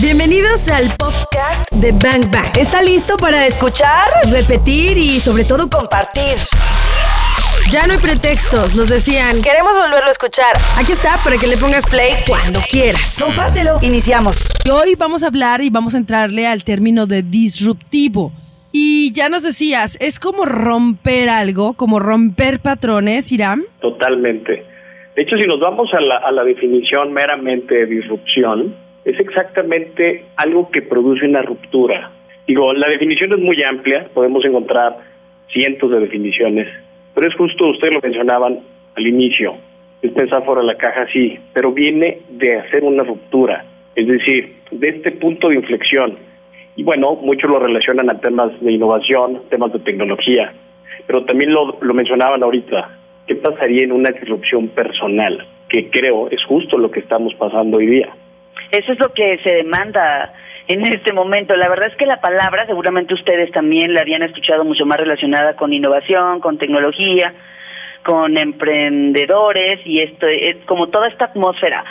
Bienvenidos al podcast de Bang Bang. ¿Está listo para escuchar, repetir y sobre todo compartir? Ya no hay pretextos, nos decían. Queremos volverlo a escuchar. Aquí está para que le pongas play cuando quieras. Compártelo. Iniciamos. Y hoy vamos a hablar y vamos a entrarle al término de disruptivo. Y ya nos decías, es como romper algo, como romper patrones, Irán. Totalmente. De hecho, si nos vamos a la, a la definición meramente de disrupción, es exactamente algo que produce una ruptura. Digo, la definición es muy amplia, podemos encontrar cientos de definiciones, pero es justo, ustedes lo mencionaban al inicio, es pensar fuera de la caja, sí, pero viene de hacer una ruptura, es decir, de este punto de inflexión. Y bueno, muchos lo relacionan a temas de innovación, temas de tecnología, pero también lo, lo mencionaban ahorita, ¿qué pasaría en una disrupción personal? Que creo es justo lo que estamos pasando hoy día. Eso es lo que se demanda en este momento. La verdad es que la palabra, seguramente ustedes también la habían escuchado mucho más relacionada con innovación, con tecnología, con emprendedores y esto es como toda esta atmósfera.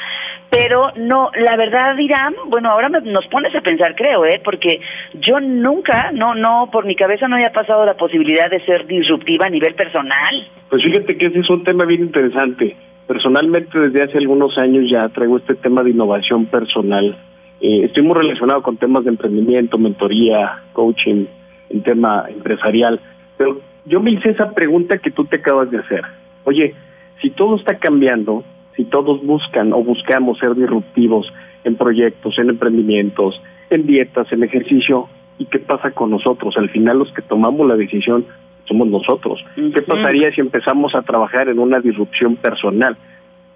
Pero no, la verdad dirán, bueno, ahora nos pones a pensar, creo, ¿eh? Porque yo nunca, no, no, por mi cabeza no había pasado la posibilidad de ser disruptiva a nivel personal. Pues fíjate que ese es un tema bien interesante. Personalmente, desde hace algunos años ya traigo este tema de innovación personal. Eh, estoy muy relacionado con temas de emprendimiento, mentoría, coaching, en tema empresarial. Pero yo me hice esa pregunta que tú te acabas de hacer. Oye, si todo está cambiando, si todos buscan o buscamos ser disruptivos en proyectos, en emprendimientos, en dietas, en ejercicio, ¿y qué pasa con nosotros? Al final los que tomamos la decisión somos nosotros. ¿Qué pasaría si empezamos a trabajar en una disrupción personal,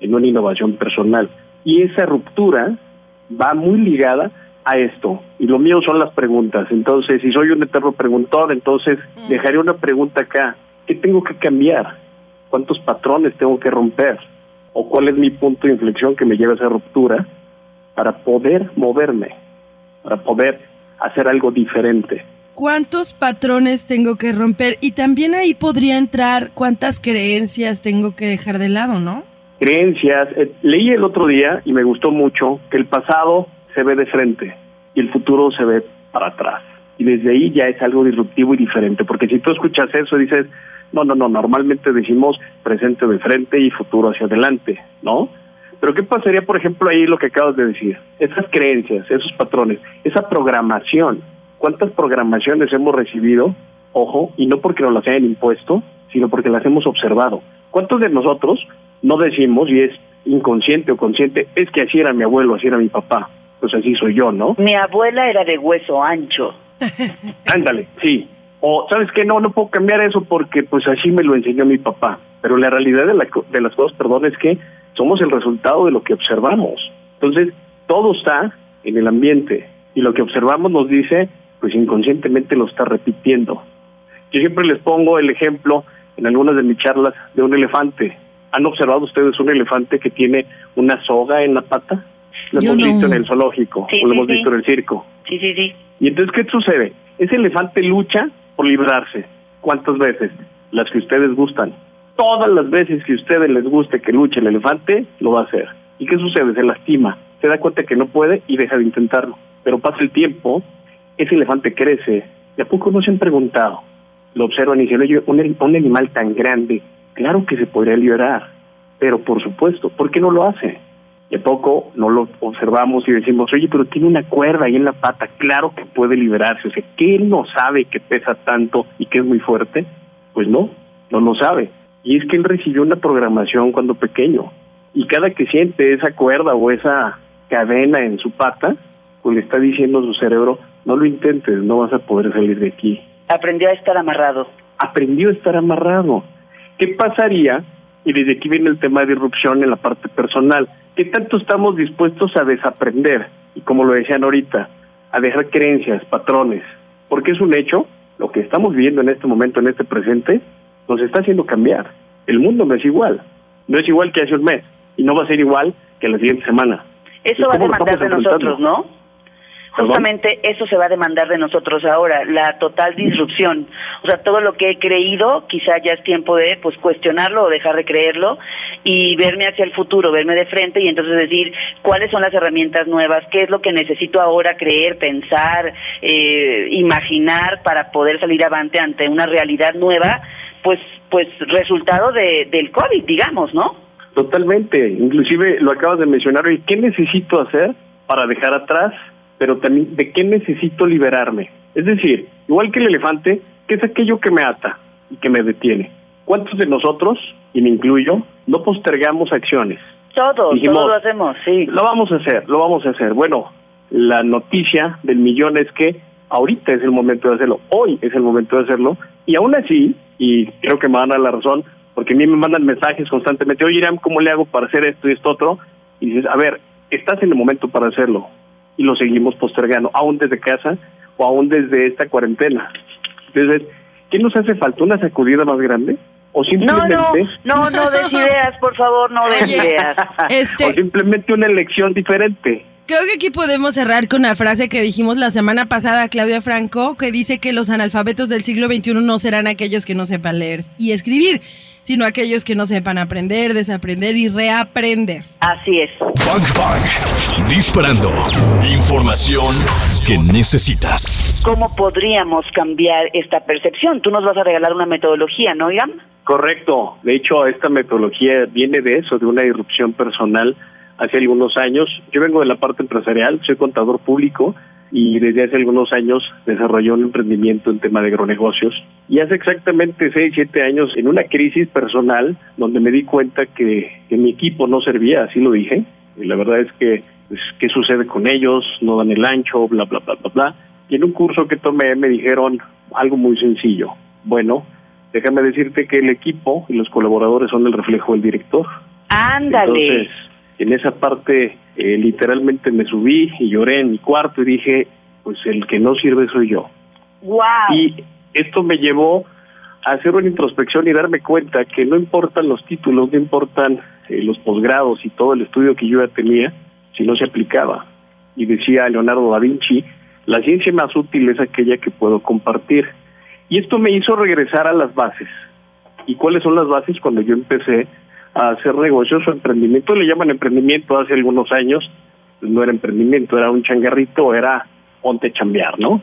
en una innovación personal? Y esa ruptura va muy ligada a esto. Y lo mío son las preguntas. Entonces, si soy un eterno preguntón, entonces dejaré una pregunta acá. ¿Qué tengo que cambiar? ¿Cuántos patrones tengo que romper? ¿O cuál es mi punto de inflexión que me lleva a esa ruptura para poder moverme? Para poder hacer algo diferente. ¿Cuántos patrones tengo que romper? Y también ahí podría entrar cuántas creencias tengo que dejar de lado, ¿no? Creencias. Eh, leí el otro día y me gustó mucho que el pasado se ve de frente y el futuro se ve para atrás. Y desde ahí ya es algo disruptivo y diferente, porque si tú escuchas eso dices, no, no, no, normalmente decimos presente de frente y futuro hacia adelante, ¿no? Pero ¿qué pasaría, por ejemplo, ahí lo que acabas de decir? Esas creencias, esos patrones, esa programación. ¿Cuántas programaciones hemos recibido? Ojo, y no porque nos las hayan impuesto, sino porque las hemos observado. ¿Cuántos de nosotros no decimos, y es inconsciente o consciente, es que así era mi abuelo, así era mi papá? Pues así soy yo, ¿no? Mi abuela era de hueso ancho. Ándale, sí. O, ¿sabes qué? No, no puedo cambiar eso porque pues así me lo enseñó mi papá. Pero la realidad de, la, de las cosas, perdón, es que somos el resultado de lo que observamos. Entonces, todo está en el ambiente y lo que observamos nos dice, pues inconscientemente lo está repitiendo. Yo siempre les pongo el ejemplo en algunas de mis charlas de un elefante. ¿Han observado ustedes un elefante que tiene una soga en la pata? Lo Yo hemos no. visto en el zoológico, Sí, o lo sí, hemos sí. visto en el circo. Sí, sí, sí. Y entonces, ¿qué sucede? Ese elefante lucha por librarse. ¿Cuántas veces? Las que ustedes gustan. Todas las veces que a ustedes les guste que luche el elefante, lo va a hacer. ¿Y qué sucede? Se lastima. Se da cuenta que no puede y deja de intentarlo. Pero pasa el tiempo, ese elefante crece. ¿Y a poco no se han preguntado? Lo observan y dicen, oye, un, un animal tan grande, claro que se podría liberar. Pero por supuesto, ¿por qué no lo hace? De poco no lo observamos y decimos, oye, pero tiene una cuerda ahí en la pata, claro que puede liberarse. O sea, que él no sabe que pesa tanto y que es muy fuerte. Pues no, no lo sabe. Y es que él recibió una programación cuando pequeño. Y cada que siente esa cuerda o esa cadena en su pata, pues le está diciendo a su cerebro, no lo intentes, no vas a poder salir de aquí. Aprendió a estar amarrado. Aprendió a estar amarrado. ¿Qué pasaría? Y desde aquí viene el tema de disrupción en la parte personal. ¿Qué tanto estamos dispuestos a desaprender? Y como lo decían ahorita, a dejar creencias, patrones. Porque es un hecho, lo que estamos viviendo en este momento, en este presente, nos está haciendo cambiar. El mundo no es igual. No es igual que hace un mes. Y no va a ser igual que la siguiente semana. Eso ¿Y va a demandar de nosotros, ¿no? Justamente eso se va a demandar de nosotros ahora, la total disrupción. O sea, todo lo que he creído, quizá ya es tiempo de pues cuestionarlo o dejar de creerlo y verme hacia el futuro, verme de frente y entonces decir cuáles son las herramientas nuevas, qué es lo que necesito ahora creer, pensar, eh, imaginar para poder salir avante ante una realidad nueva, pues pues resultado de, del COVID, digamos, ¿no? Totalmente, inclusive lo acabas de mencionar, ¿y qué necesito hacer para dejar atrás pero también de qué necesito liberarme. Es decir, igual que el elefante, ¿qué es aquello que me ata y que me detiene? ¿Cuántos de nosotros, y me incluyo, no postergamos acciones? Todos, todos lo hacemos, sí. Lo vamos a hacer, lo vamos a hacer. Bueno, la noticia del millón es que ahorita es el momento de hacerlo, hoy es el momento de hacerlo, y aún así, y creo que me van a dar la razón, porque a mí me mandan mensajes constantemente, oye Irán, ¿cómo le hago para hacer esto y esto otro? Y dices, a ver, estás en el momento para hacerlo, y lo seguimos postergando, aún desde casa o aún desde esta cuarentena. Entonces, ¿qué nos hace falta? ¿Una sacudida más grande? O simplemente... No, no, no, des ideas, por favor, no des ideas. Este... O simplemente una elección diferente. Creo que aquí podemos cerrar con la frase que dijimos la semana pasada Claudia Franco, que dice que los analfabetos del siglo XXI no serán aquellos que no sepan leer y escribir, sino aquellos que no sepan aprender, desaprender y reaprender. Así es. Bang, bang. Disparando. Información que necesitas. ¿Cómo podríamos cambiar esta percepción? Tú nos vas a regalar una metodología, ¿no, Ian? Correcto. De hecho, esta metodología viene de eso, de una irrupción personal hace algunos años. Yo vengo de la parte empresarial, soy contador público y desde hace algunos años desarrollé un emprendimiento en tema de agronegocios. Y hace exactamente 6, 7 años, en una crisis personal, donde me di cuenta que, mi equipo no servía, así lo dije. Y la verdad es que, pues, ¿qué sucede con ellos? No dan el ancho, bla, bla, bla, bla, bla. Y en un curso que tomé me dijeron algo muy sencillo. Bueno, déjame decirte que el equipo y los colaboradores son el reflejo del director. Ándale. Entonces, en esa parte eh, literalmente me subí y lloré en mi cuarto y dije, pues el que no sirve soy yo. Wow. Y esto me llevó a hacer una introspección y darme cuenta que no importan los títulos, no importan eh, los posgrados y todo el estudio que yo ya tenía, si no se aplicaba. Y decía Leonardo da Vinci, la ciencia más útil es aquella que puedo compartir. Y esto me hizo regresar a las bases. ¿Y cuáles son las bases? Cuando yo empecé a hacer negocios o emprendimiento. Le llaman emprendimiento hace algunos años. Pues no era emprendimiento, era un changarrito, era ponte a chambear, ¿no?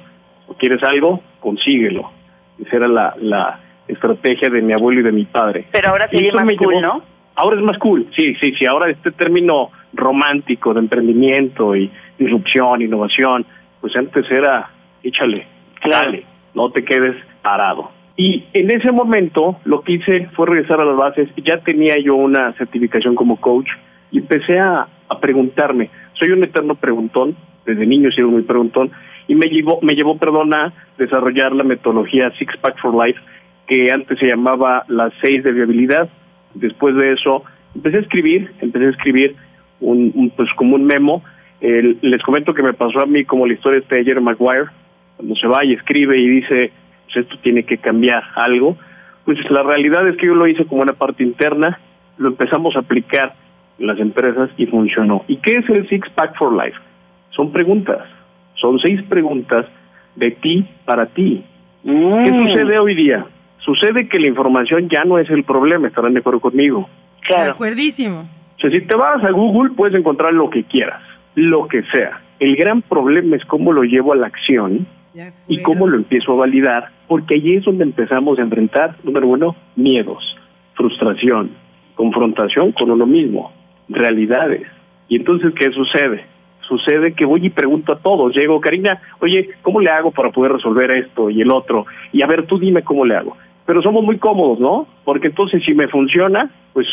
O quieres algo, consíguelo. Esa era la, la estrategia de mi abuelo y de mi padre. Pero ahora sería más cool, ¿no? Ahora es más cool, sí, sí, sí. Ahora este término romántico de emprendimiento y disrupción, innovación, pues antes era, échale, dale, no te quedes parado. Y en ese momento lo que hice fue regresar a las bases. Ya tenía yo una certificación como coach y empecé a, preguntarme. Soy un eterno preguntón, desde niño he sido muy preguntón, y me llevó, me llevó, perdón, a desarrollar la metodología Six Pack for Life, que antes se llamaba las seis de viabilidad. Después de eso empecé a escribir, empecé a escribir un, pues como un memo. les comento que me pasó a mí como la historia de Jerry Maguire, cuando se va y escribe y dice pues, esto tiene que cambiar algo, pues la realidad es que yo lo hice como una parte interna, lo empezamos a aplicar en las empresas y funcionó. ¿Y qué es el Six Pack for Life? Son preguntas, son seis preguntas de ti para ti. ¿Qué mm. sucede hoy día? Sucede que la información ya no es el problema, estarán de acuerdo conmigo. Claro. De acuerdísimo. O sea, si te vas a Google puedes encontrar lo que quieras, lo que sea. El gran problema es cómo lo llevo a la acción y cómo lo empiezo a validar, porque allí es donde empezamos a enfrentar, número uno, miedos, frustración, confrontación con uno mismo, realidades. Y entonces, ¿qué sucede? Sucede que voy y pregunto a todos, llego, Karina, oye, ¿cómo le hago para poder resolver esto y el otro? Y a ver, tú dime cómo le hago. Pero somos muy cómodos, ¿no? Porque entonces si me funciona, pues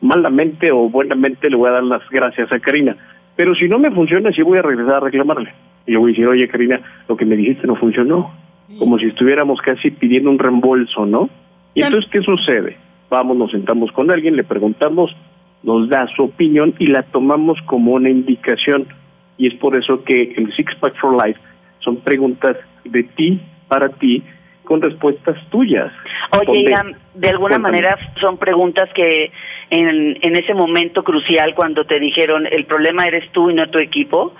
malamente o buenamente le voy a dar las gracias a Karina. Pero si no me funciona, sí voy a regresar a reclamarle. Y yo voy a decir, oye, Karina, lo que me dijiste no funcionó. Como si estuviéramos casi pidiendo un reembolso, ¿no? Y entonces, ¿qué sucede? Vamos, nos sentamos con alguien, le preguntamos, nos da su opinión y la tomamos como una indicación. Y es por eso que el Six Pack for Life son preguntas de ti, para ti, con respuestas tuyas. Oye, de alguna manera son preguntas que en, en ese momento crucial, cuando te dijeron el problema eres tú y no tu equipo,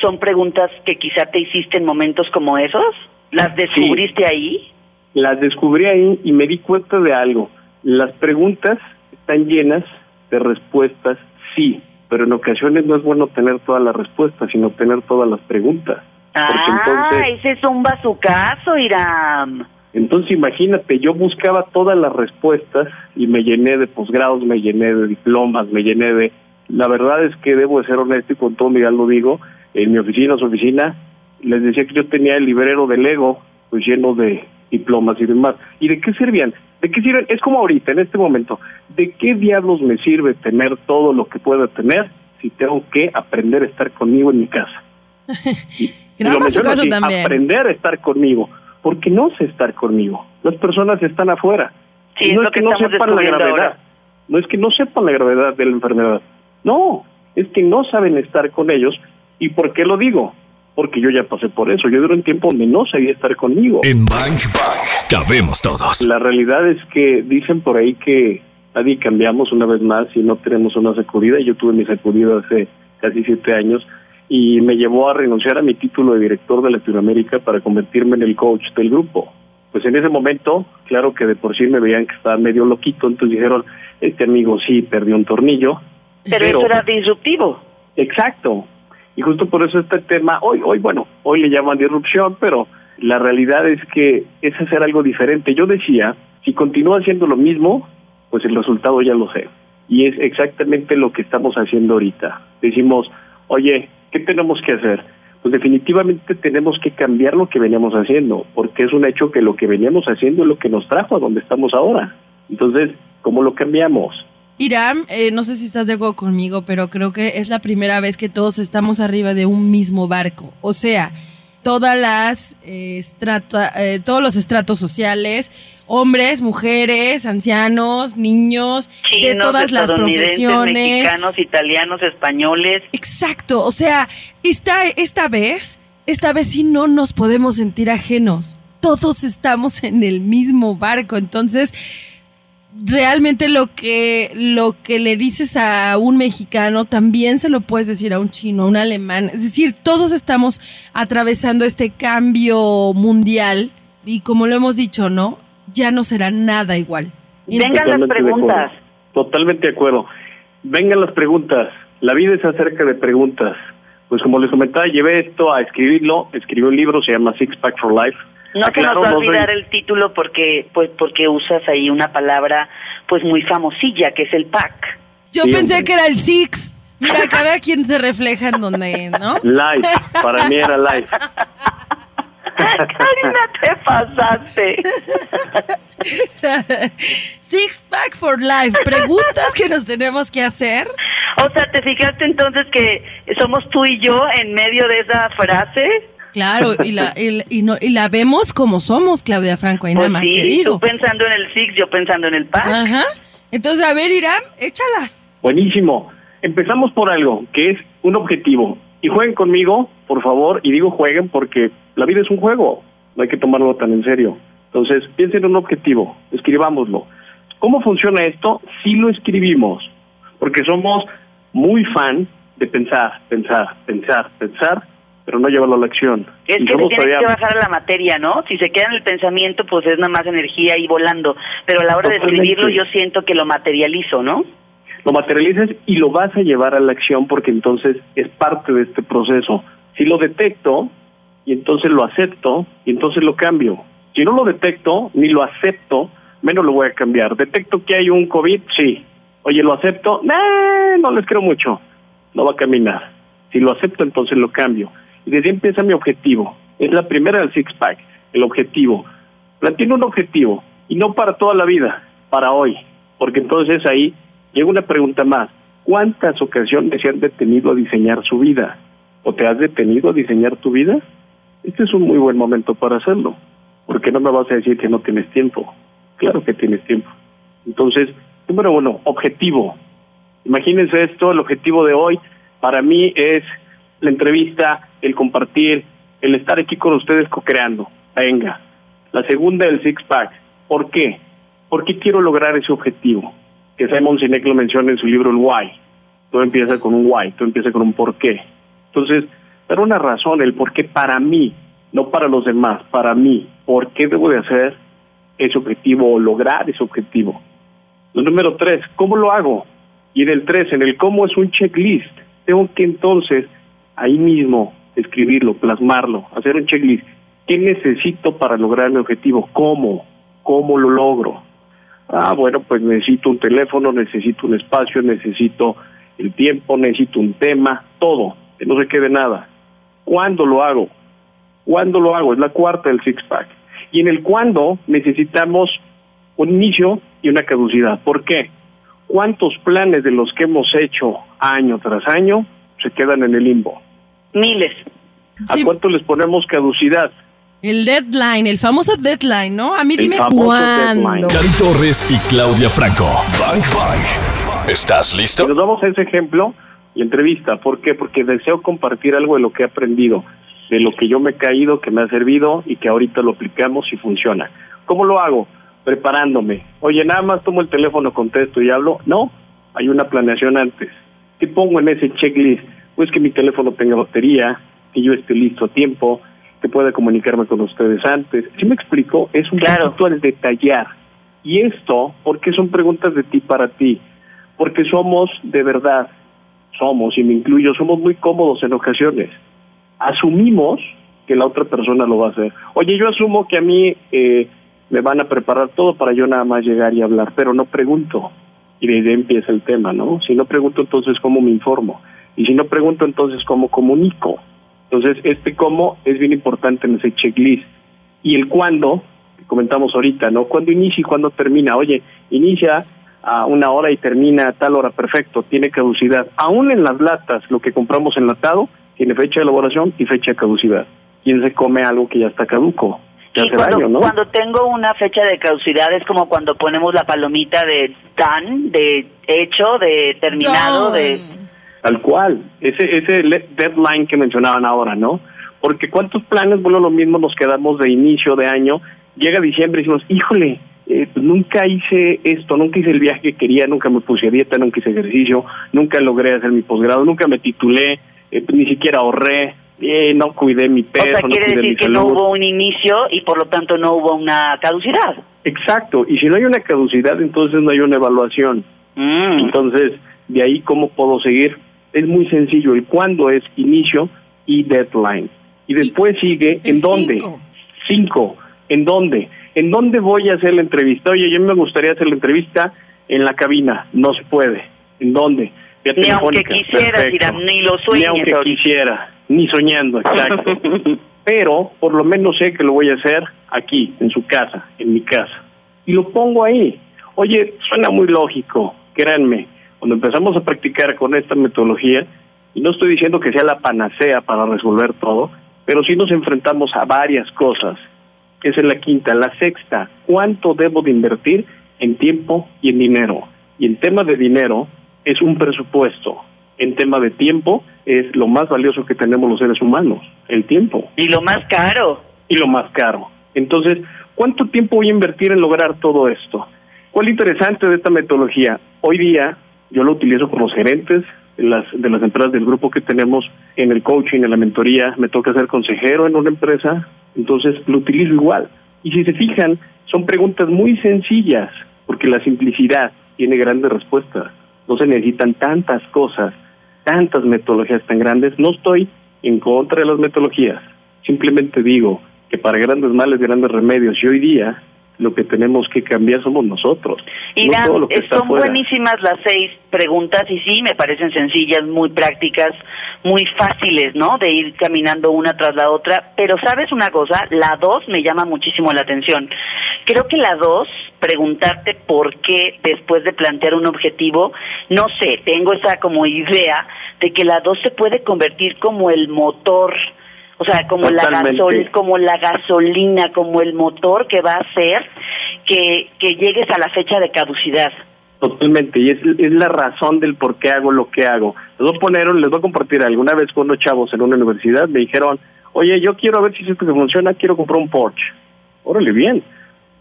son preguntas que quizá te hiciste en momentos como esos? ¿Las descubriste ahí? Las descubrí ahí y me di cuenta de algo. Las preguntas están llenas de respuestas, sí, pero en ocasiones no es bueno tener todas las respuestas, sino tener todas las preguntas. Ah, ese es un bazucazo, Iram. Entonces imagínate, yo buscaba todas las respuestas y me llené de posgrados, me llené de diplomas, me llené de... La verdad es que debo de ser honesto y con todo mi lo digo, en mi oficina, su oficina, les decía que yo tenía el librero del ego, pues lleno de diplomas y demás. ¿Y de qué servían? ¿De qué sirven? Es como ahorita, en este momento. ¿De qué diablos me sirve tener todo lo que pueda tener si tengo que aprender a estar conmigo en mi casa? Graba su caso también. Aprender a estar conmigo porque no sé estar conmigo. Las personas están afuera. Sí, no es, que, no sepan la gravedad. No es que no sepan la gravedad de la enfermedad. No, es que no saben estar con ellos. ¿Y por qué lo digo? Porque yo ya pasé por eso. Yo duré un tiempo donde no sabía estar conmigo. En Bang Bang cabemos todos. La realidad es que dicen por ahí que nadie cambiamos una vez más y no tenemos una sacudida. Yo tuve mi sacudida hace casi siete años y me llevó a renunciar a mi título de director de Latinoamérica para convertirme en el coach del grupo. Pues en ese momento, claro que de por sí me veían que estaba medio loquito, entonces dijeron, este amigo sí perdió un tornillo. Pero, eso era disruptivo. Exacto. Y justo por eso este tema, hoy, hoy, bueno, hoy le llaman disrupción, pero la realidad es que es hacer algo diferente. Yo decía, si continúa haciendo lo mismo, pues el resultado ya lo sé. Y es exactamente lo que estamos haciendo ahorita. Decimos, oye, ¿Qué tenemos que hacer? Pues definitivamente tenemos que cambiar lo que veníamos haciendo, porque es un hecho que lo que veníamos haciendo es lo que nos trajo a donde estamos ahora. Entonces, ¿cómo lo cambiamos? Irán, eh, no sé si estás de acuerdo conmigo, pero creo que es la primera vez que todos estamos arriba de un mismo barco. O sea, todas las eh, eh, todos los estratos sociales, hombres, mujeres, ancianos, niños, de todas las profesiones, mexicanos, italianos, españoles. Exacto, o sea, esta esta vez, esta vez sí no nos podemos sentir ajenos. Todos estamos en el mismo barco, entonces realmente lo que, lo que le dices a un mexicano también se lo puedes decir a un chino, a un alemán. Es decir, todos estamos atravesando este cambio mundial y como lo hemos dicho, ¿no? Ya no será nada igual. Vengan las preguntas. Totalmente de acuerdo. Vengan las preguntas. La vida es acerca de preguntas. Pues como les comentaba, llevé esto a escribirlo, escribí un libro, se llama Six Pack for Life no se nos va a olvidar el título porque pues porque usas ahí una palabra pues muy famosilla que es el pack. Yo pensé que era el six. Mira, cada quien se refleja en donde, ¿no? Life, para mí era life. Karina, te pasaste. Six pack for life. Preguntas que nos tenemos que hacer. O sea, ¿te fijaste entonces que somos tú y yo en medio de esa frase? Claro, y la, y, no, y la vemos como somos, Claudia Franco, ahí nada pues más sí, digo. Tú pensando en el Six, yo pensando en el PAC. Ajá. Entonces, a ver, Irán, échalas. Buenísimo. Empezamos por algo, que es un objetivo. Y jueguen conmigo, por favor, y digo jueguen porque la vida es un juego, no hay que tomarlo tan en serio. Entonces, piensen en un objetivo, escribámoslo. ¿Cómo funciona esto? Si lo escribimos, porque somos muy fan de pensar, pensar, pensar, pensar, pero no llevarlo a la acción. Es que tienes que bajar a la materia, ¿no? Si se queda en el pensamiento, pues es nada más energía y volando. Pero a la hora de escribirlo, yo siento que lo materializo, ¿no? Lo materializas y lo vas a llevar a la acción porque entonces es parte de este proceso. Si lo detecto y entonces lo acepto y entonces lo cambio. Si no lo detecto ni lo acepto, menos lo voy a cambiar. Detecto que hay un COVID, sí. Oye, lo acepto, no les creo mucho. No va a caminar. Si lo acepto, entonces lo cambio. Y desde ahí empieza mi objetivo. Es la primera del six pack, el objetivo. Planteo un objetivo y no para toda la vida, para hoy, porque entonces ahí llega una pregunta más. ¿Cuántas ocasiones se han detenido a diseñar su vida? ¿O te has detenido a diseñar tu vida? Este es un muy buen momento para hacerlo, porque no me vas a decir que no tienes tiempo. Claro que tienes tiempo. Entonces, número uno, objetivo. Imagínense esto, el objetivo de hoy para mí es la entrevista, el compartir, el estar aquí con ustedes co-creando. Venga. La segunda, el six-pack. ¿Por qué? ¿Por qué quiero lograr ese objetivo? Que Simon Sinek lo menciona en su libro El Why. Todo empieza con un why, todo empieza con un por qué. Entonces, dar una razón, el por qué para mí, no para los demás, para mí, por qué debo de hacer ese objetivo o lograr ese objetivo. Lo número tres, ¿cómo lo hago? Y en el tres, en el cómo es un checklist. Tengo que entonces ahí mismo escribirlo, plasmarlo, hacer un checklist. ¿Qué necesito para lograr mi objetivo? ¿Cómo? ¿Cómo lo logro? Ah, bueno, pues necesito un teléfono, necesito un espacio, necesito el tiempo, necesito un tema, todo, que no se quede nada. ¿Cuándo lo hago? ¿Cuándo lo hago? Es la cuarta del six-pack. Y en el cuándo necesitamos un inicio y una caducidad. ¿Por qué? ¿Cuántos planes de los que hemos hecho año tras año se quedan en el limbo? Miles. ¿A Sí. cuánto les ponemos caducidad? El deadline, el famoso deadline, ¿no? A mí El dime cuándo. deadline. Cari Torres y Claudia Franco. Bang Bang. ¿Estás listo? nos vamos a ese ejemplo y entrevista. ¿Por qué? Porque deseo compartir algo de lo que he aprendido, de lo que yo me he caído, que me ha servido y que ahorita lo aplicamos y funciona. ¿Cómo lo hago? Preparándome. Oye, nada más tomo el teléfono, contesto y hablo. No, hay una planeación antes. ¿Qué pongo en ese checklist? Pues que mi teléfono tenga batería, que yo esté listo a tiempo, que pueda comunicarme con ustedes antes. Si me explico, es un Claro. poquito al detallar. Y esto, porque son preguntas de ti para ti? Porque somos, de verdad, somos, y me incluyo, somos muy cómodos en ocasiones. Asumimos que la otra persona lo va a hacer. Oye, yo asumo que a mí eh, me van a preparar todo para yo nada más llegar y hablar, pero no pregunto. Y desde ahí empieza el tema, ¿no? Si no pregunto, entonces, ¿cómo me informo? Y si no pregunto, entonces, ¿cómo comunico? Entonces, este cómo es bien importante en ese checklist. Y el cuándo, que comentamos ahorita, ¿no? ¿Cuándo inicia y cuándo termina? Oye, inicia a una hora y termina a tal hora, perfecto, tiene caducidad. Aún en las latas, lo que compramos enlatado tiene fecha de elaboración y fecha de caducidad. ¿Quién se come algo que ya está caduco? Que Y hace cuando, daño, ¿no? cuando tengo una fecha de caducidad es como cuando ponemos la palomita de done, de hecho, de terminado, de... Tal cual, ese ese deadline que mencionaban ahora, ¿no? Porque cuántos planes, bueno, lo mismo nos quedamos de inicio de año, llega diciembre y decimos, híjole, eh, pues nunca hice esto, nunca hice el viaje que quería, nunca me puse a dieta, nunca hice ejercicio, nunca logré hacer mi posgrado, nunca me titulé, eh, ni siquiera ahorré, eh, no cuidé mi O peso, sea, no quiere cuidé decir mi que no hubo un inicio y por lo tanto no hubo una caducidad. Exacto, y si no hay una caducidad, entonces no hay una evaluación. Mm. Entonces, de ahí cómo puedo seguir. Es muy sencillo, el cuándo es inicio y deadline. Y después sigue, ¿en dónde? cinco. Cinco, ¿en dónde? ¿En dónde voy a hacer la entrevista? Oye, yo me gustaría hacer la entrevista en la cabina, no se puede. ¿En dónde? Vía Ni aunque. Irán, ni lo sueñes Ni aunque ahorita. quisiera, ni soñando, exacto. Pero por lo menos sé que lo voy a hacer aquí, en su casa, en mi casa. Y lo pongo ahí. Oye, suena muy lógico, créanme. Cuando empezamos a practicar con esta metodología, y no estoy diciendo que sea la panacea para resolver todo, pero sí nos enfrentamos a varias cosas. Esa es la quinta. La sexta, ¿cuánto debo de invertir en tiempo y en dinero? Y en tema de dinero es un presupuesto. En tema de tiempo es lo más valioso que tenemos los seres humanos, el tiempo Y lo más caro. y lo más caro. Entonces, ¿cuánto tiempo voy a invertir en lograr todo esto? ¿Cuál es interesante de esta metodología? Hoy día yo lo utilizo con los gerentes de las, de las empresas del grupo que tenemos en el coaching, en la mentoría. Me toca ser consejero en una empresa, entonces lo utilizo igual. Y si se fijan, son preguntas muy sencillas, porque la simplicidad tiene grandes respuestas. No se necesitan tantas cosas, tantas metodologías tan grandes. No estoy en contra de las metodologías. Simplemente digo que para grandes males, grandes remedios. Y hoy día lo que tenemos que cambiar somos nosotros. no que eh, son buenísimas las seis preguntas y sí, me parecen sencillas, muy prácticas, muy fáciles, ¿no? De ir caminando una tras la otra. Pero sabes una cosa, la dos me llama muchísimo la atención. Creo que la dos, preguntarte por qué después de plantear un objetivo, no sé, tengo esa como idea de que la dos se puede convertir como el motor. O sea, como la, gasol, como la gasolina, como el motor que va a hacer que, que llegues a la fecha de caducidad. Totalmente, y es, es la razón del por qué hago lo que hago. Les voy a poner, les voy a compartir alguna vez con unos chavos en una universidad, me dijeron, oye, yo quiero ver si esto que funciona, quiero comprar un Porsche. Órale, bien,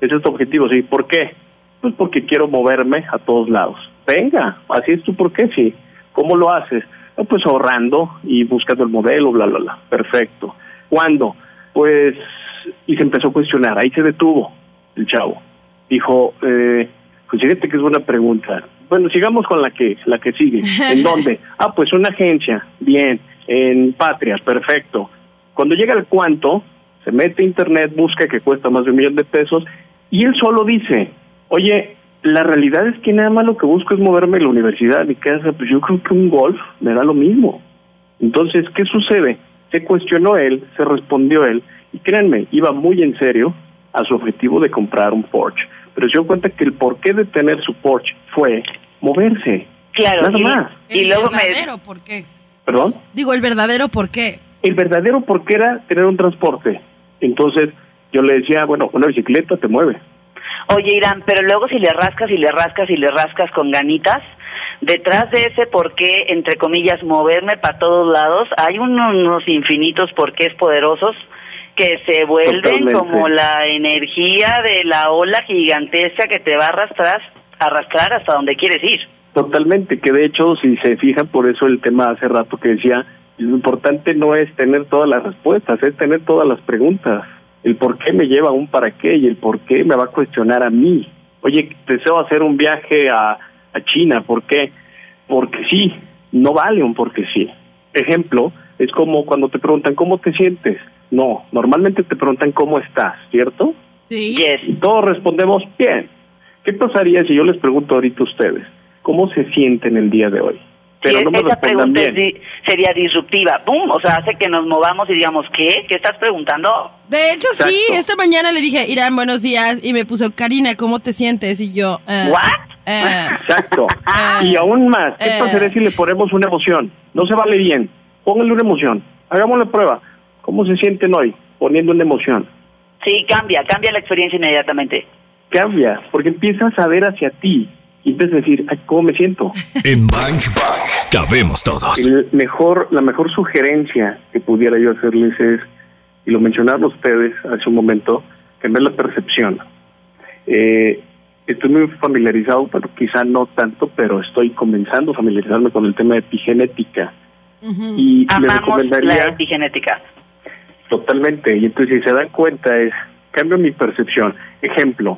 ese es tu objetivo, ¿sí? ¿Por qué? Pues porque quiero moverme a todos lados. Venga, así es tu por qué, sí. ¿Cómo lo haces? Pues ahorrando y buscando el modelo, bla, bla, bla. Perfecto. ¿Cuándo? Pues, y se empezó a cuestionar. Ahí se detuvo el chavo. Dijo, eh, pues fíjate que es buena pregunta. Bueno, sigamos con la que, la que sigue. ¿En dónde? Ah, pues una agencia. Bien. En Patria. Perfecto. Cuando llega el cuánto, se mete a internet, busca que cuesta más de un millón de pesos y él solo dice, oye, la realidad es que nada más lo que busco es moverme a la universidad, a mi casa, pues yo creo que un golf me da lo mismo. Entonces, ¿qué sucede? Se cuestionó él, se respondió él, y créanme, iba muy en serio a su objetivo de comprar un Porsche. Pero se dio cuenta que el porqué de tener su Porsche fue moverse. Claro. Nada y, más. y el luego me... verdadero, ¿por qué? ¿Perdón? Digo, el verdadero, ¿por qué? El verdadero porqué era tener un transporte. Entonces, yo le decía, bueno, una bicicleta te mueve. Oye, Irán, pero luego si le rascas y le rascas y le rascas con ganitas, detrás de ese por qué, entre comillas, moverme para todos lados, hay unos, unos infinitos porqués poderosos que se vuelven Totalmente. como la energía de la ola gigantesca que te va a arrastrar, arrastrar hasta donde quieres ir. Totalmente, que de hecho, si se fijan, por eso el tema hace rato que decía, lo importante no es tener todas las respuestas, es tener todas las preguntas. El por qué me lleva a un para qué y el por qué me va a cuestionar a mí. Oye, deseo hacer un viaje a, a China, ¿por qué? Porque sí, no vale un porque sí. Ejemplo, es como cuando te preguntan cómo te sientes. No, normalmente te preguntan cómo estás, ¿cierto? Sí. Yes. Y todos respondemos bien. ¿Qué pasaría si yo les pregunto ahorita a ustedes cómo se sienten el día de hoy? Pero Sí, no me esa pregunta bien. sería disruptiva. ¡Pum! O sea, hace que nos movamos y digamos, ¿qué? ¿Qué estás preguntando? De hecho, sí, Exacto. esta mañana le dije, Irán, buenos días, y me puso, Karina, ¿cómo te sientes? Y yo, eh, ¿What? eh, Exacto. Ah. y aún más, ¿qué Eh. pasaría si le ponemos una emoción? No se vale bien. Pónganle una emoción. Hagamos la prueba. ¿Cómo se sienten hoy poniendo una emoción? Sí, cambia, cambia la experiencia inmediatamente. Cambia, porque empiezas a ver hacia ti y empiezas a decir, Ay, ¿cómo me siento? En Bang Bang cabemos todos. El mejor, la mejor sugerencia que pudiera yo hacerles es, y lo mencionaron ustedes hace un momento, cambiar la percepción. Eh, estoy muy familiarizado, pero quizá no tanto, pero estoy comenzando a familiarizarme con el tema de epigenética. ujú. Y les Amamos recomendaría la epigenética. totalmente, y entonces si se dan cuenta es, cambio mi percepción. Ejemplo,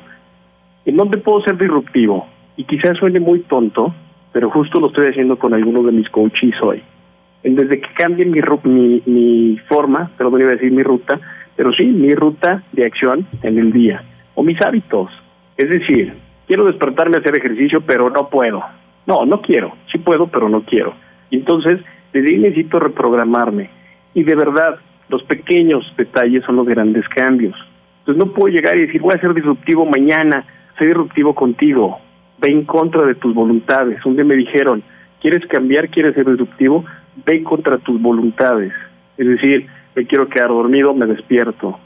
¿en dónde puedo ser disruptivo? Y quizás suene muy tonto, pero justo lo estoy haciendo con algunos de mis coaches hoy. Desde que cambie mi, mi, mi forma, pero no iba a decir mi ruta, pero sí mi ruta de acción en el día, o mis hábitos. Es decir, quiero despertarme a hacer ejercicio, pero no puedo. No, no quiero. Sí puedo, pero no quiero. Y entonces, desde ahí necesito reprogramarme. Y de verdad, los pequeños detalles son los grandes cambios. Entonces no puedo llegar y decir, voy a ser disruptivo mañana, soy disruptivo contigo. Ve en contra de tus voluntades. Un día me dijeron, ¿quieres cambiar? ¿Quieres ser disruptivo? Ve contra tus voluntades. Es decir, me quiero quedar dormido, me despierto.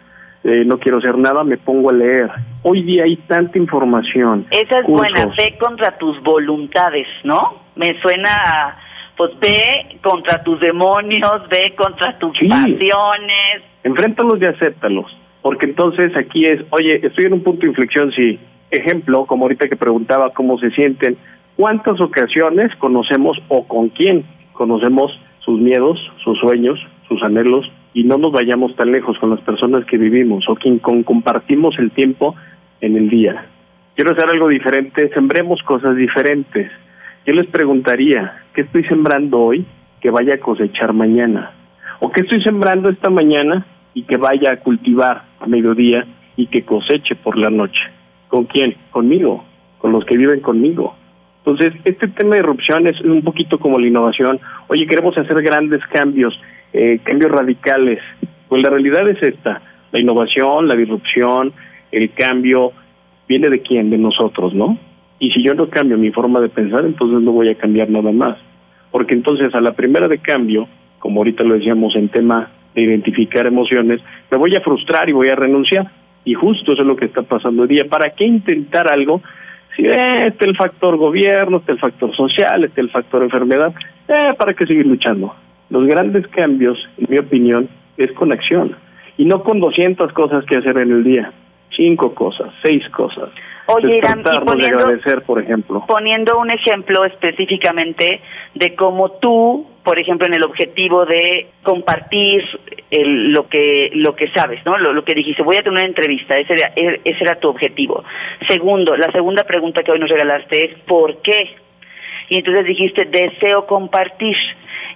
Eh, no quiero hacer nada, me pongo a leer. Hoy día hay tanta información. Esa es cursos. buena, ve contra tus voluntades, ¿no? Me suena a, pues ve contra tus demonios, ve contra tus Sí. pasiones. Enfréntalos y acéptalos. Porque entonces aquí es, oye, estoy en un punto de inflexión, sí. Ejemplo, como ahorita que preguntaba cómo se sienten, ¿cuántas ocasiones conocemos o con quién conocemos sus miedos, sus sueños, sus anhelos? Y no nos vayamos tan lejos con las personas que vivimos o quien con compartimos el tiempo en el día. Quiero hacer algo diferente, sembremos cosas diferentes. Yo les preguntaría, ¿qué estoy sembrando hoy que vaya a cosechar mañana? ¿O qué estoy sembrando esta mañana y que vaya a cultivar a mediodía y que coseche por la noche? ¿Con quién? Conmigo, con los que viven conmigo. Entonces, este tema de irrupción es un poquito como la innovación. Oye, queremos hacer grandes cambios, eh, cambios radicales. Pues la realidad es esta, la innovación, la disrupción, el cambio, viene de quién, de nosotros, ¿no? Y si yo no cambio mi forma de pensar, entonces no voy a cambiar nada más. Porque entonces a la primera de cambio, como ahorita lo decíamos en tema de identificar emociones, me voy a frustrar y voy a renunciar. Y justo eso es lo que está pasando hoy día. ¿Para qué intentar algo si eh, está el factor gobierno, está el factor social, está el factor enfermedad? Eh, ¿Para qué seguir luchando? Los grandes cambios, en mi opinión, es con acción. Y no con 200 cosas que hacer en el día. Cinco cosas, seis cosas. Oye, Irán, y poniendo, agradecer, por ejemplo. poniendo un ejemplo específicamente de cómo tú, por ejemplo, en el objetivo de compartir el- lo que lo que sabes, ¿no? Lo, lo que dijiste, voy a tener una entrevista, ese era, e- ese era tu objetivo. Segundo, la segunda pregunta que hoy nos regalaste es ¿por qué? Y entonces dijiste, deseo compartir.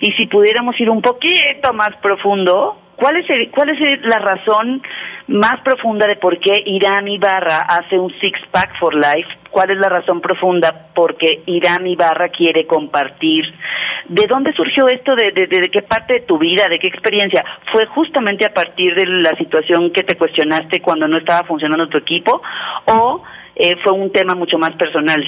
Y si pudiéramos ir un poquito más profundo, ¿cuál es, el- cuál es la razón más profunda de por qué Irán Ibarra hace un six-pack for life? ¿Cuál es la razón profunda por qué Irán Ibarra quiere compartir? ¿De dónde surgió esto? ¿De, de, de qué parte de tu vida? ¿De qué experiencia? ¿Fue justamente a partir de la situación que te cuestionaste cuando no estaba funcionando tu equipo? ¿O eh, fue un tema mucho más personal?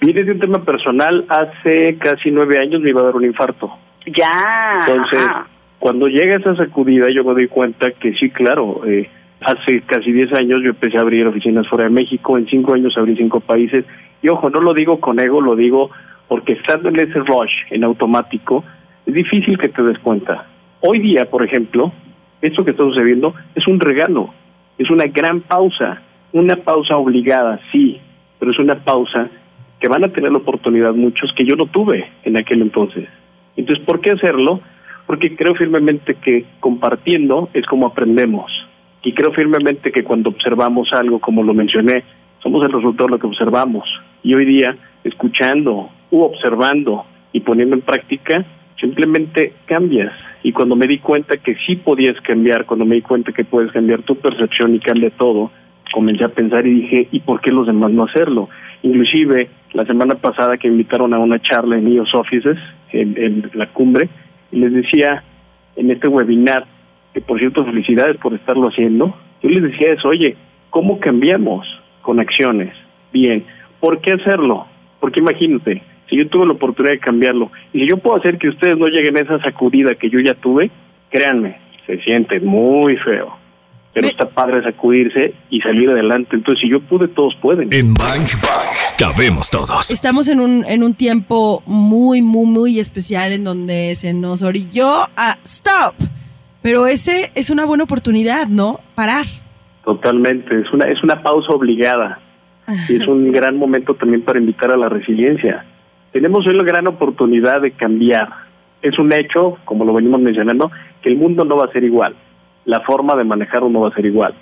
Mire, de un tema personal, hace casi nueve años me iba a dar un infarto. Ya. Entonces, ajá. Cuando llega esa sacudida, yo me doy cuenta que sí, claro, eh, hace casi 10 años yo empecé a abrir oficinas fuera de México, en 5 años abrí 5 países, y ojo, no lo digo con ego, lo digo porque estando en ese rush, en automático, es difícil que te des cuenta. Hoy día, por ejemplo, esto que está sucediendo es un regalo, es una gran pausa, una pausa obligada, sí, pero es una pausa que van a tener la oportunidad muchos que yo no tuve en aquel entonces. Entonces, ¿por qué hacerlo? Porque creo firmemente que compartiendo es como aprendemos. Y creo firmemente que cuando observamos algo, como lo mencioné, somos el resultado de lo que observamos. Y hoy día, escuchando u observando y poniendo en práctica, simplemente cambias. Y cuando me di cuenta que sí podías cambiar, cuando me di cuenta que puedes cambiar tu percepción y cambia todo, comencé a pensar y dije, ¿y por qué los demás no hacerlo? Inclusive, la semana pasada que invitaron a una charla en IOS Offices, en, la cumbre, les decía en este webinar, que por cierto felicidades por estarlo haciendo, yo les decía eso, oye, ¿cómo cambiamos con acciones? Bien, ¿por qué hacerlo? Porque imagínate, si yo tuve la oportunidad de cambiarlo, y si yo puedo hacer que ustedes no lleguen a esa sacudida que yo ya tuve, créanme, se siente muy feo. Pero Me- está padre sacudirse y salir adelante. Entonces, si yo pude, todos pueden. En Bang cabemos todos. Estamos en un, en un tiempo muy, muy, muy especial en donde se nos orilló a stop. Pero ese es una buena oportunidad, ¿no? Parar. Totalmente, es una es una pausa obligada y es un Sí. gran momento también para invitar a la resiliencia. Tenemos hoy la gran oportunidad de cambiar. Es un hecho, como lo venimos mencionando, que el mundo no va a ser igual. La forma de manejarlo no va a ser igual.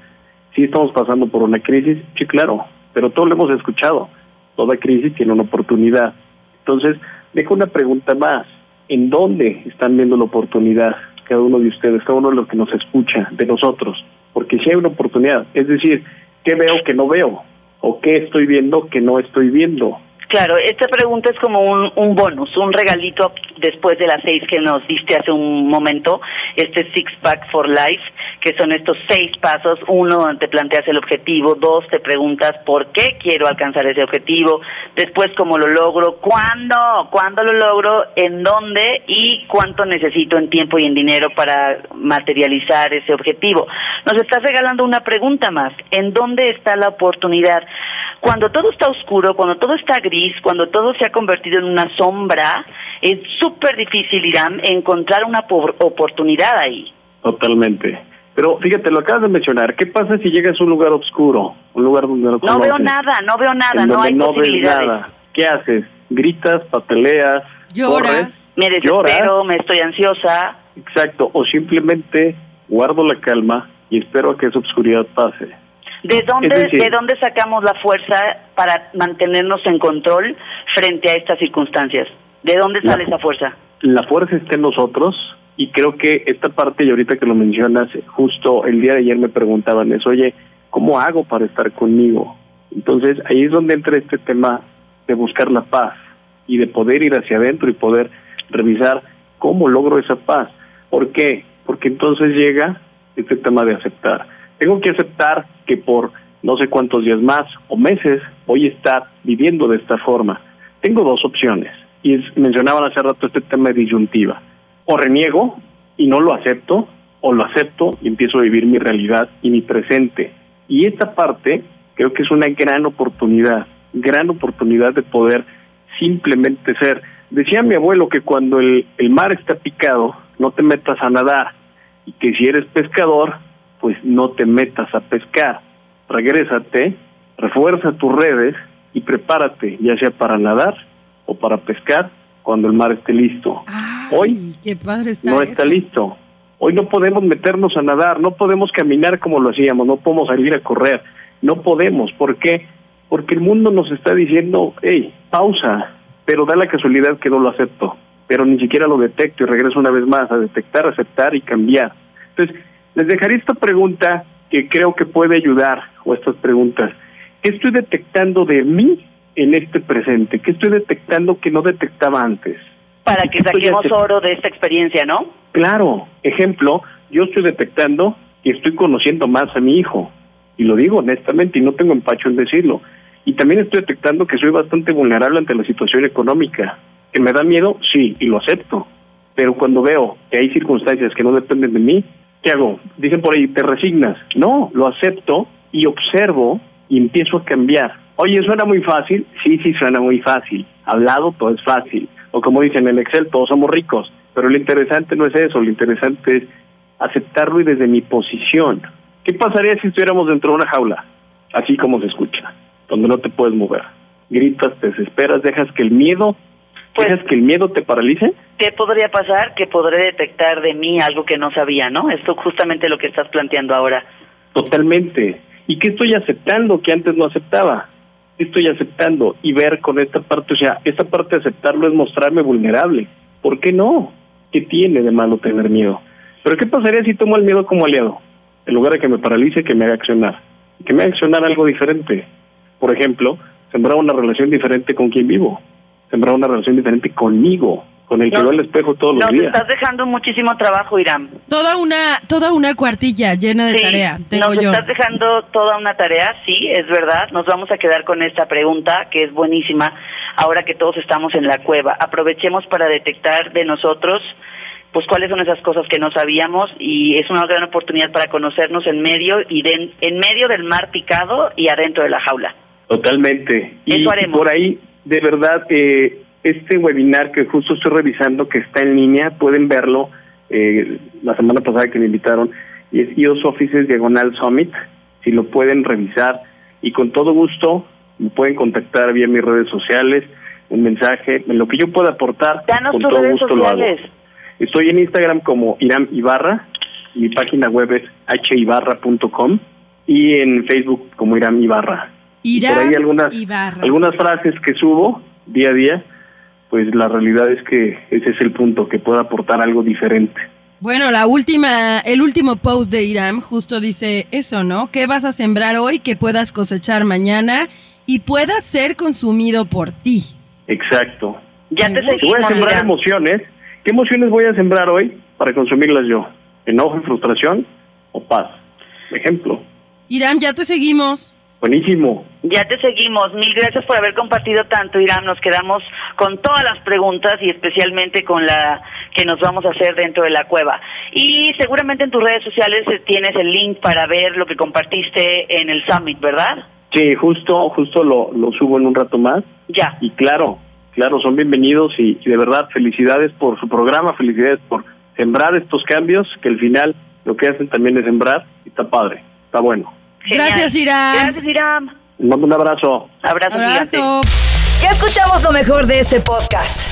Sí estamos pasando por una crisis, sí, claro, pero todos lo hemos escuchado. Toda crisis tiene una oportunidad. Entonces, dejo una pregunta más. ¿En dónde están viendo la oportunidad cada uno de ustedes, cada uno de los que nos escucha, de nosotros? Porque si hay una oportunidad, es decir, ¿qué veo que no veo? ¿O qué estoy viendo que no estoy viendo? Claro, esta pregunta es como un, un bonus, un regalito después de las seis que nos diste hace un momento, este Six Pack for Life, que son estos seis pasos. Uno, te planteas el objetivo. Dos, te preguntas por qué quiero alcanzar ese objetivo. Después, cómo lo logro. ¿Cuándo? ¿Cuándo lo logro? ¿En dónde? ¿Y cuánto necesito en tiempo y en dinero para materializar ese objetivo? Nos estás regalando una pregunta más. ¿En dónde está la oportunidad? Cuando todo está oscuro, cuando todo está gris, cuando todo se ha convertido en una sombra, es súper difícil, Irán, encontrar una por- oportunidad ahí. Totalmente. Pero fíjate, lo acabas de mencionar. ¿Qué pasa si llegas a un lugar oscuro? Un lugar donde no No veo nada, no veo nada, no hay no ves posibilidades. nada. ¿Qué haces? ¿Gritas, pataleas, Lloras. corres? Me lloras? desespero, me estoy ansiosa. Exacto. O simplemente guardo la calma y espero a que esa oscuridad pase. ¿De dónde, decir- ¿De dónde sacamos la fuerza para mantenernos en control frente a estas circunstancias? ¿De dónde La- sale esa fuerza? la fuerza está en nosotros y creo que esta parte, y ahorita que lo mencionas, justo el día de ayer me preguntaban eso, oye, ¿cómo hago para estar conmigo? Entonces ahí es donde entra este tema de buscar la paz y de poder ir hacia adentro y poder revisar cómo logro esa paz. ¿Por qué? Porque entonces llega este tema de aceptar. Tengo que aceptar que por no sé cuántos días más o meses voy a estar viviendo de esta forma. Tengo dos opciones y es- mencionaban hace rato este tema de disyuntiva. O reniego y no lo acepto, o lo acepto y empiezo a vivir mi realidad y mi presente. Y esta parte creo que es una gran oportunidad, gran oportunidad de poder simplemente ser. Decía mi abuelo que cuando el, el mar está picado, no te metas a nadar y que si eres pescador, pues no te metas a pescar. Regrésate refuerza tus redes y prepárate, ya sea para nadar o para pescar cuando el mar esté listo. Ay, Hoy qué padre está no eso. está listo. Hoy no podemos meternos a nadar, no podemos caminar como lo hacíamos, no podemos salir a correr, no podemos. ¿Por qué? Porque el mundo nos está diciendo, hey, pausa, pero da la casualidad que no lo acepto, pero ni siquiera lo detecto y regreso una vez más a detectar, aceptar y cambiar. Entonces, les dejaré esta pregunta que creo que puede ayudar, o estas preguntas. ¿Qué estoy detectando de mí en este presente? ¿Qué estoy detectando que no detectaba antes? Para que saquemos oro de esta experiencia, ¿no? Claro, ejemplo, yo estoy detectando que estoy conociendo más a mi hijo, y lo digo honestamente y no tengo empacho en decirlo. Y también estoy detectando que soy bastante vulnerable ante la situación económica. ¿Que me da miedo? Sí, y lo acepto. Pero cuando veo que hay circunstancias que no dependen de mí, ¿qué hago? Dicen por ahí, ¿te resignas? No, lo acepto y observo y empiezo a cambiar. Oye, ¿suena muy fácil? Sí, sí, suena muy fácil. Hablado, todo es fácil. O como dicen en Excel, todos somos ricos. Pero lo interesante no es eso, lo interesante es aceptarlo y desde mi posición. ¿Qué pasaría si estuviéramos dentro de una jaula? Así como se escucha, donde no te puedes mover. Gritas, te desesperas, dejas que el miedo, Pues- dejas que el miedo te paralice. ¿Qué podría pasar? Que podré detectar de mí algo que no sabía, ¿no? Esto justamente lo que estás planteando ahora. Totalmente. ¿Y qué estoy aceptando que antes no aceptaba? ¿Qué estoy aceptando? Y ver con esta parte, o sea, esta parte de aceptarlo es mostrarme vulnerable. ¿Por qué no? ¿Qué tiene de malo tener miedo? Pero ¿qué pasaría si tomo el miedo como aliado? En lugar de que me paralice, que me haga accionar. Que me haga accionar algo diferente. Por ejemplo, sembrar una relación diferente con quien vivo. Sembrar una relación diferente conmigo, con el que No, veo al espejo todos los Nos días. estás dejando muchísimo trabajo, Irán. Toda una, toda una cuartilla llena de Sí, tarea, tengo nos yo. estás dejando toda una tarea, sí, es verdad. Nos vamos a quedar con esta pregunta que es buenísima. Ahora que todos estamos en la cueva, aprovechemos para detectar de nosotros pues cuáles son esas cosas que no sabíamos y es una gran oportunidad para conocernos en medio y de- en medio del mar picado y adentro de la jaula. Totalmente. Y Eso haremos. por ahí, de verdad, eh, este webinar que justo estoy revisando, que está en línea, pueden verlo eh, la semana pasada que me invitaron, y es IOS Offices Diagonal Summit, si lo pueden revisar, y con todo gusto me pueden contactar vía mis redes sociales, un mensaje, en lo que yo pueda aportar, Danos con todo gusto lo hago. Estoy en Instagram como Iram Ibarra, mi página web es hibarra.com y en Facebook como Iram Ibarra. Y Irán por ahí algunas, Ibarra. algunas frases que subo día a día, pues la realidad es que ese es el punto, que pueda aportar algo diferente. Bueno, la última, el último post de Irán justo dice eso, ¿no? ¿Qué vas a sembrar hoy que puedas cosechar mañana y pueda ser consumido por ti? Exacto. Ya te Si voy a sembrar Irán. emociones, ¿qué emociones voy a sembrar hoy para consumirlas yo? ¿Enojo y frustración o paz? Ejemplo. Irán, ya te seguimos. Buenísimo. Ya te seguimos. Mil gracias por haber compartido tanto, Irán. Nos quedamos con todas las preguntas y especialmente con la que nos vamos a hacer dentro de la cueva. Y seguramente en tus redes sociales eh, tienes el link para ver lo que compartiste en el Summit, ¿verdad? Sí, justo, justo lo, lo subo en un rato más. Ya. Y claro, claro, son bienvenidos y, y de verdad felicidades por su programa, felicidades por sembrar estos cambios, que al final lo que hacen también es sembrar y está padre, está bueno. Genial. Gracias, Irán. Gracias, mando un abrazo. Abrazo, gigante. Abrazo. Ya escuchamos lo mejor de este podcast.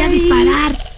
voy a disparar.